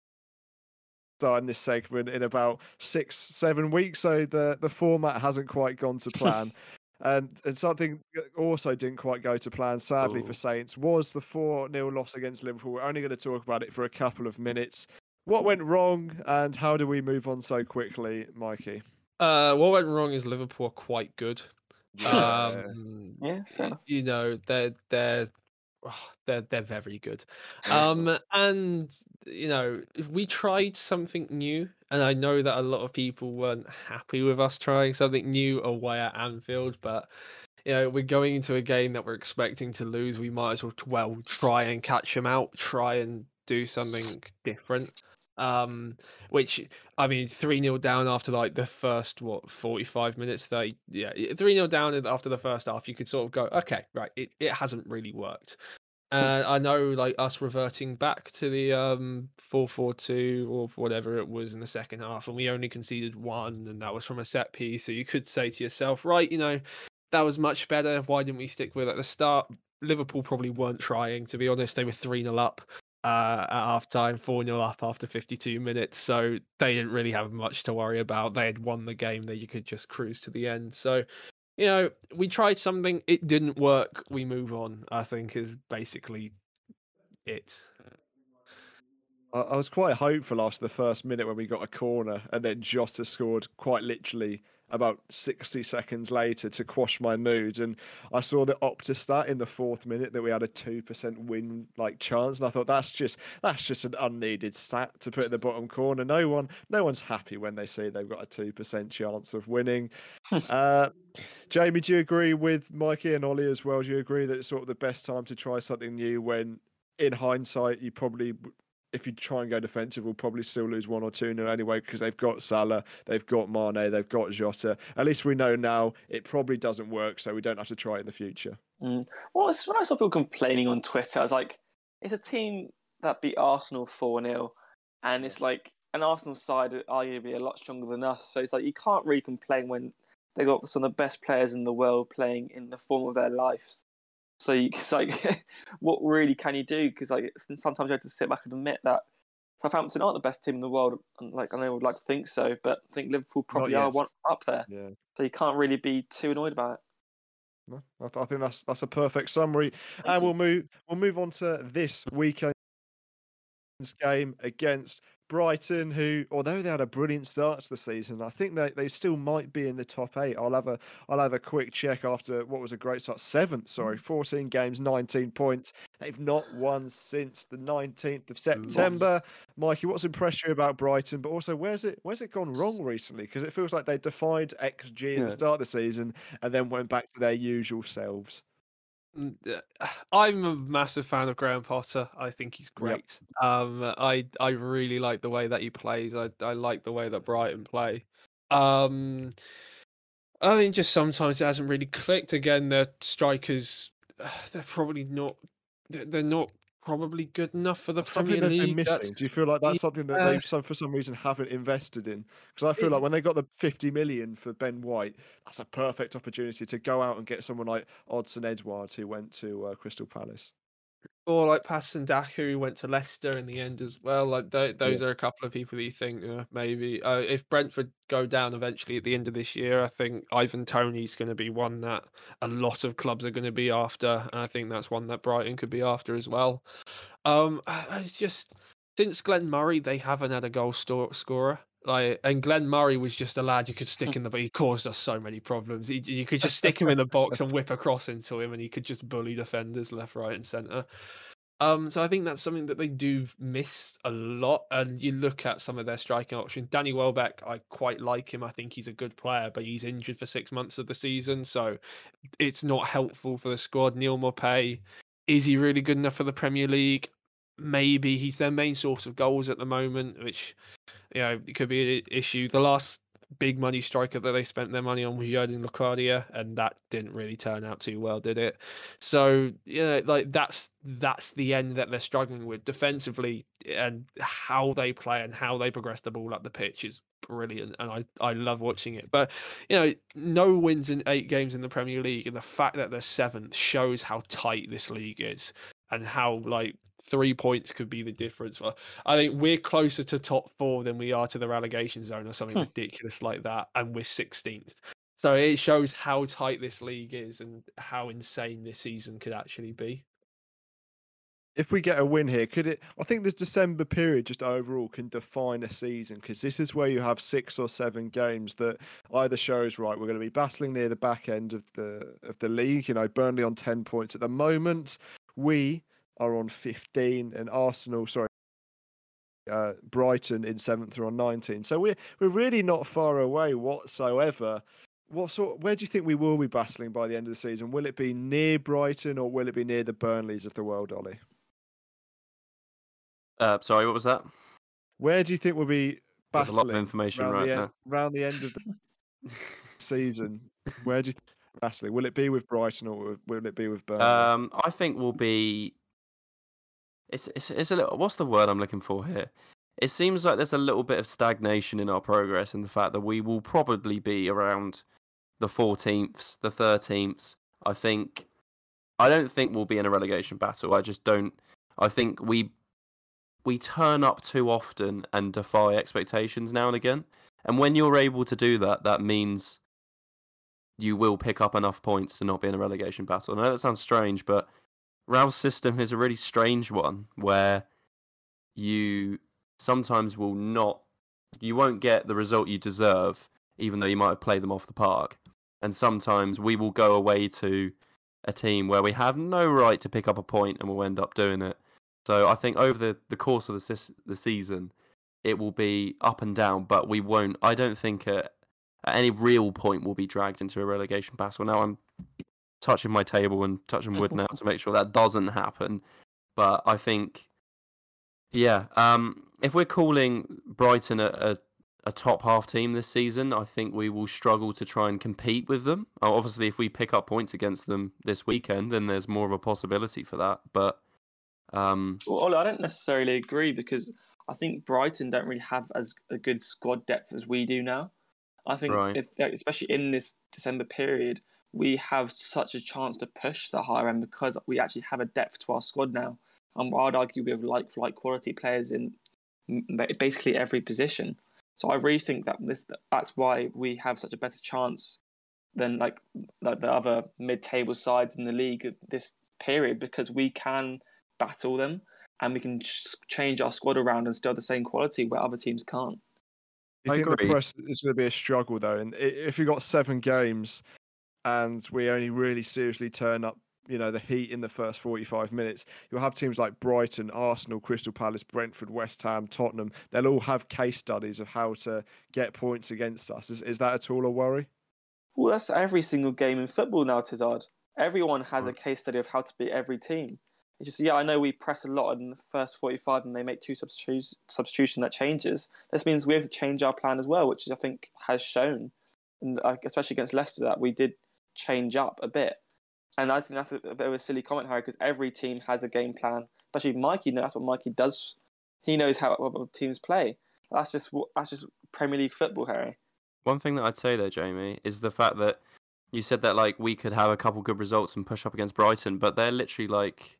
starting this segment in about six, seven weeks. So the the format hasn't quite gone to plan. And, and something that also didn't quite go to plan, sadly Ooh. for Saints, was the 4 0 loss against Liverpool. We're only going to talk about it for a couple of minutes. What went wrong, and how do we move on so quickly, Mikey? Uh, what went wrong is Liverpool are quite good. Yeah. Um, yeah, fair you know they're they're oh, they're they're very good um and you know we tried something new and i know that a lot of people weren't happy with us trying something new away at anfield but you know we're going into a game that we're expecting to lose we might as well well try and catch them out try and do something different um which i mean 3 0 down after like the first what 45 minutes 30 yeah 3 0 down after the first half you could sort of go okay right it, it hasn't really worked. And i know like us reverting back to the um 4-4-2 or whatever it was in the second half and we only conceded one and that was from a set piece so you could say to yourself right you know that was much better. Why didn't we stick with it at the start? Liverpool probably weren't trying to be honest they were 3-0 up uh, at half time, 4 0 up after 52 minutes. So they didn't really have much to worry about. They had won the game that you could just cruise to the end. So, you know, we tried something, it didn't work. We move on, I think, is basically it. I, was quite hopeful after the first minute when we got a corner, and then Jota scored quite literally about 60 seconds later to quash my mood. And I saw the Opta stat in the fourth minute that we had a 2% win like chance. And I thought that's just that's just an unneeded stat to put in the bottom corner. No one no one's happy when they see they've got a 2% chance of winning. uh, Jamie, do you agree with Mikey and Ollie as well? Do you agree that it's sort of the best time to try something new when in hindsight you probably if you try and go defensive, we'll probably still lose one or two nil anyway because they've got Salah, they've got Mane, they've got Jota. At least we know now it probably doesn't work, so we don't have to try it in the future. Mm. Well, it's- when I saw people complaining on Twitter, I was like, it's a team that beat Arsenal 4 0, and it's like an Arsenal side arguably a lot stronger than us. So it's like you can't really complain when they got some of the best players in the world playing in the form of their lives. So you, it's like, what really can you do? Because like sometimes you have to sit back and admit that Southampton aren't the best team in the world. And like I know would like to think so, but I think Liverpool probably are one up there. Yeah. So you can't really be too annoyed about it. No, I, I think that's that's a perfect summary, and you. we'll move we'll move on to this weekend's game against Brighton, who although they had a brilliant start to the season, I think they, they still might be in the top eight. I'll have a I'll have a quick check after what was a great start. Seventh, sorry, mm. fourteen games, nineteen points. They've not won since the nineteenth of September. Mikey, what's impressed you about Brighton? But also, where's it where's it gone wrong recently? Because it feels like they defied XG at Yeah. the start of the season and then went back to their usual selves. Uh, I'm a massive fan of Graham Potter. I think he's great. Um, I I really like the way that he plays. I I like the way that Brighton play. Um, I think just sometimes it hasn't really clicked. Again, their strikers, they're probably not. They're not probably good enough for the something Premier they've League. missing. That's- Do you feel like that's something that Yeah. they some, for some reason haven't invested in? Because I feel like when they got the 50 million for Ben White, that's a perfect opportunity to go out and get someone like Odsonne Edouard who went to uh, Crystal Palace. Or like Patson Daka who went to Leicester in the end as well. Like th- those are a couple of people that you think uh, maybe uh, if Brentford go down eventually at the end of this year, I think Ivan Toney's going to be one that a lot of clubs are going to be after, and I think that's one that Brighton could be after as well. Um, it's just since Glenn Murray, they haven't had a goal scorer. Like, and Glenn Murray was just a lad you could stick in the. But he caused us so many problems. He, you could just stick him in the box and whip across into him, and he could just bully defenders left, right, and centre. Um, so I think that's something that they do miss a lot. And you look at some of their striking options. Danny Welbeck, I quite like him. I think he's a good player, but he's injured for six months of the season, so it's not helpful for the squad. Neal Maupay, is he really good enough for the Premier League? Maybe he's their main source of goals at the moment, which you know it could be an issue. The last big money striker that they spent their money on was Jurgen Locadia, and that didn't really turn out too well, did it? So yeah, like that's that's the end that they're struggling with defensively, and how they play and how they progress the ball up the pitch is brilliant, and I I love watching it. But you know, no wins in eight games in the Premier League, and the fact that they're seventh shows how tight this league is and how like three points could be the difference. Well, I think we're closer to top four than we are to the relegation zone or something Hmm. ridiculous like that, and we're 16th. So it shows how tight this league is and how insane this season could actually be. If we get a win here, could it? I think this December period just overall can define a season because this is where you have six or seven games that either shows right we're going to be battling near the back end of the of the league. You know, Burnley on ten points at the moment. We are on fifteen, and Arsenal, sorry, uh, Brighton in seventh are on nineteen. So we're we're really not far away whatsoever. What sort? Where do you think we will be battling by the end of the season? Will it be near Brighton or will it be near the Burnleys of the world, Ollie? Uh, sorry, what was that? Where do you think we'll be There's a lot of information right the end, now. round the end of the season? Where do you think battling? Will it be with Brighton or will- will it be with Burnley? Um, I think we'll be. It's, it's it's a little. What's the word I'm looking for here? It seems like there's a little bit of stagnation in our progress, in the fact that we will probably be around the 14th, the 13th. I think. I don't think we'll be in a relegation battle. I just don't. I think we we turn up too often and defy expectations now and again. And when you're able to do that, that means you will pick up enough points to not be in a relegation battle. I know that sounds strange, but Ralph's system is a really strange one where you sometimes will not, you won't get the result you deserve, even though you might have played them off the park. And sometimes we will go away to a team where we have no right to pick up a point and we'll end up doing it. So I think over the, the course of the, the season, it will be up and down, but we won't, I don't think at, at any real point we'll be dragged into a relegation battle. Now I'm touching my table and touching wood now to make sure that doesn't happen. But I think, yeah, um, if we're calling Brighton a, a, a top half team this season, I think we will struggle to try and compete with them. Obviously, if we pick up points against them this weekend, then there's more of a possibility for that. But um, Well, Ollie, I don't necessarily agree because I think Brighton don't really have as a good squad depth as we do now. I think, Right. if, especially in this December period, we have such a chance to push the higher end because we actually have a depth to our squad now. And I'd argue we have like for like quality players in basically every position. So I really think that this that's why we have such a better chance than like like the other mid-table sides in the league at this period because we can battle them and we can ch- change our squad around and still have the same quality where other teams can't. Do you I think agree. the press is going to be a struggle though? And if you got seven games and we only really seriously turn up, you know, the heat in the first 45 minutes, you'll have teams like Brighton, Arsenal, Crystal Palace, Brentford, West Ham, Tottenham. They'll all have case studies of how to get points against us. Is, is that at all a worry? Well, that's every single game in football now, Tizard. Everyone has a hmm. case study of how to beat every team. It's just, yeah, I know we press a lot in the first 45 and they make two substitutes, substitution that changes. This means we have to change our plan as well, which I think has shown, and especially against Leicester, that we did change up a bit. And I think that's a, a bit of a silly comment, Harry, because every team has a game plan. Especially Mikey, knows that's what Mikey does. He knows how what teams play. That's just that's just Premier League football, Harry. One thing that I'd say there, Jamie, is the fact that you said that like we could have a couple good results and push up against Brighton, but they're literally like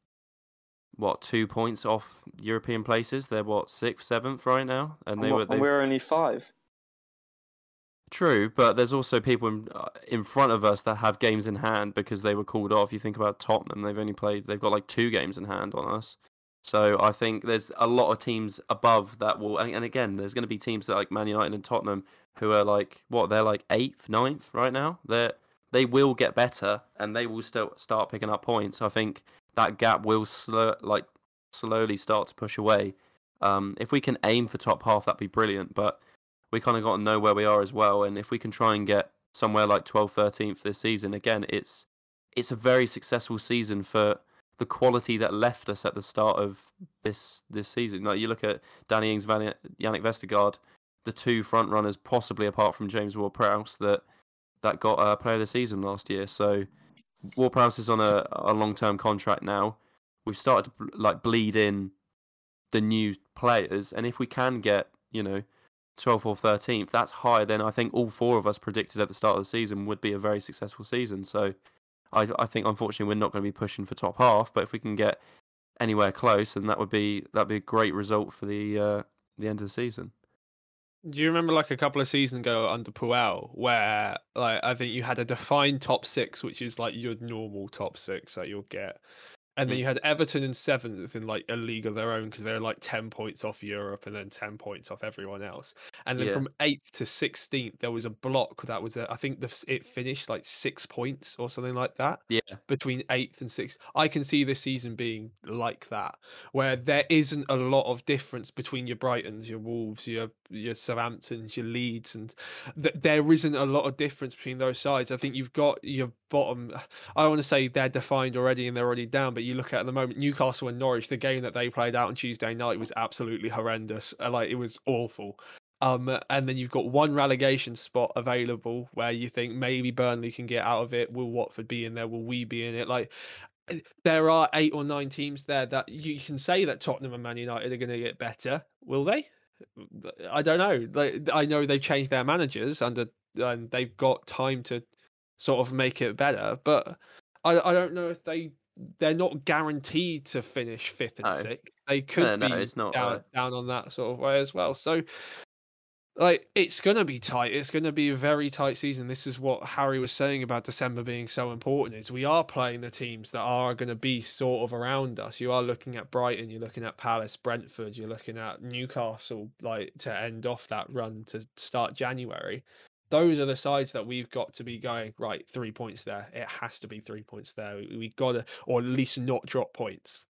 what two points off European places. They're what sixth, seventh right now, and they and, were. and we're only five. True, but there's also people in, uh, in front of us that have games in hand because they were called off. You think about Tottenham; they've only played, they've got like two games in hand on us. So I think there's a lot of teams above that will, and, and again, there's going to be teams that like Man United and Tottenham who are like what they're like eighth, ninth right now. They they will get better and they will still start picking up points. I think that gap will slow, like slowly start to push away. Um, if we can aim for top half, that'd be brilliant. But we kind of got to know where we are as well. And if we can try and get somewhere like 12th, 13th this season, again, it's it's a very successful season for the quality that left us at the start of this this season. Like you look at Danny Ings, Jannik Vestergaard, the two front runners, possibly apart from James Ward-Prowse, that that got a Player of the Season last year. So Ward-Prowse is on a, a long term contract now. We've started to like bleed in the new players, and if we can get you know 12th or 13th, that's higher than I think all four of us predicted at the start of the season would be a very successful season. So I, I think unfortunately we're not going to be pushing for top half, but if we can get anywhere close, then that would be that'd be a great result for the uh, the end of the season. Do you remember like a couple of seasons ago under Puel, where like I think you had a defined top six, which is like your normal top six that you'll get, and then Mm. you had Everton in seventh in like a league of their own because they're like ten points off Europe and then ten points off everyone else, and then Yeah. from eighth to sixteenth there was a block that was a, I think the, it finished like six points or something like that Yeah, between eighth and sixth. I can see this season being like that, where there isn't a lot of difference between your Brightons, your Wolves, your your Southamptons, your Leeds, and th- there isn't a lot of difference between those sides. I think you've got your bottom. I want to say they're defined already and they're already down, but you look at at the moment Newcastle and Norwich. The game that they played out on Tuesday night was absolutely horrendous. Uh, Like it was awful. Um, and then you've got one relegation spot available where you think maybe Burnley can get out of it. Will Watford be in there? Will we be in it? Like uh, there are eight or nine teams there that you can say that Tottenham and Man United are going to get better. Will they? I don't know. Like I know they've changed their managers under and they've got time to sort of make it better, but I I don't know if they they're not guaranteed to finish fifth and No. sixth. They could no, be it's not, down uh, down on that sort of way as well. So like it's gonna be tight. It's gonna be a very tight season. This is what Harry was saying about December being so important. Is we are playing the teams that are going to be sort of around us. You are looking at Brighton. You're looking at Palace, Brentford. You're looking at Newcastle. Like to end off that run to start January. Those are the sides that we've got to be going right. Three points there. It has to be three points there. We, we got to, or at least not drop points,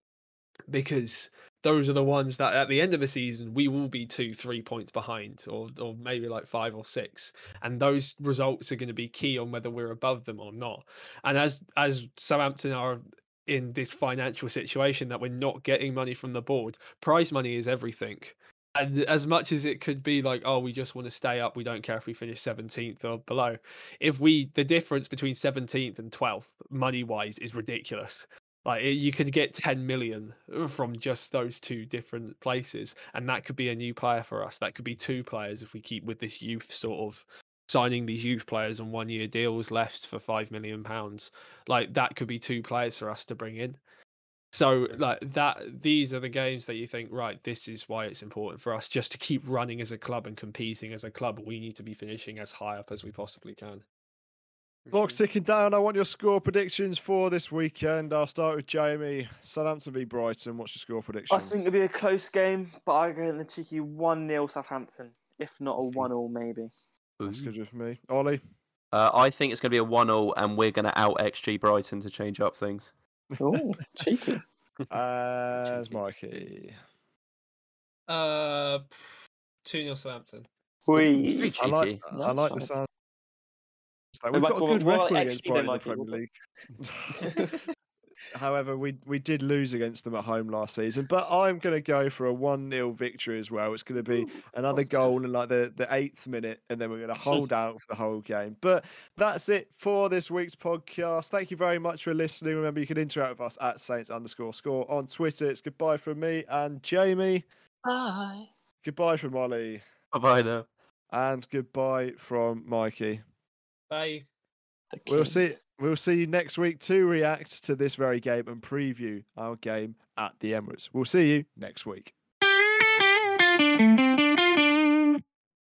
because those are the ones that at the end of the season we will be two, three points behind, or or maybe like five or six, and those results are going to be key on whether we're above them or not. And as as Southampton are in this financial situation that we're not getting money from the board, prize money is everything. And as much as it could be like, oh, we just want to stay up, we don't care if we finish 17th or below. If we, the difference between 17th and 12th, money wise, is ridiculous. Like you could get 10 million uh, from just those two different places, and that could be a new player for us. That could be two players if we keep with this youth sort of signing these youth players on one year deals left for five million pounds. Like that could be two players for us to bring in. So like that these are the games that you think, right, this is why it's important for us just to keep running as a club and competing as a club. We need to be finishing as high up as we possibly can. Clock's ticking down. I want your score predictions for this weekend. I'll start with Jamie. Southampton v Brighton. What's your score prediction? I think it'll be a close game, but I go in the cheeky 1 0 Southampton, if not a 1 0 maybe. that's good with me. Ollie. Uh, I think it's going to be a one-all, and we're going to out XG Brighton to change up things. Oh, cheeky. As Cheeky. Mikey. Uh 2 0 Southampton. We. Very I like, cheeky. I like the fine. sound. Like, We've got a Michael, good what- what record against Brighton in the Premier League. However, we we did lose against them at home last season, but I'm going to go for a 1 0 victory as well. It's going to be another goal in like the, the eighth minute, and then we're going to hold out for the whole game. But that's it for this week's podcast. Thank you very much for listening. Remember, you can interact with us at Saints underscore score on Twitter. It's goodbye from me and Jamie. Bye. Goodbye from Ollie. Bye bye now. And goodbye from Mikey. Bye. We'll see. We'll see you next week to react to this very game and preview our game at the Emirates. We'll see you next week.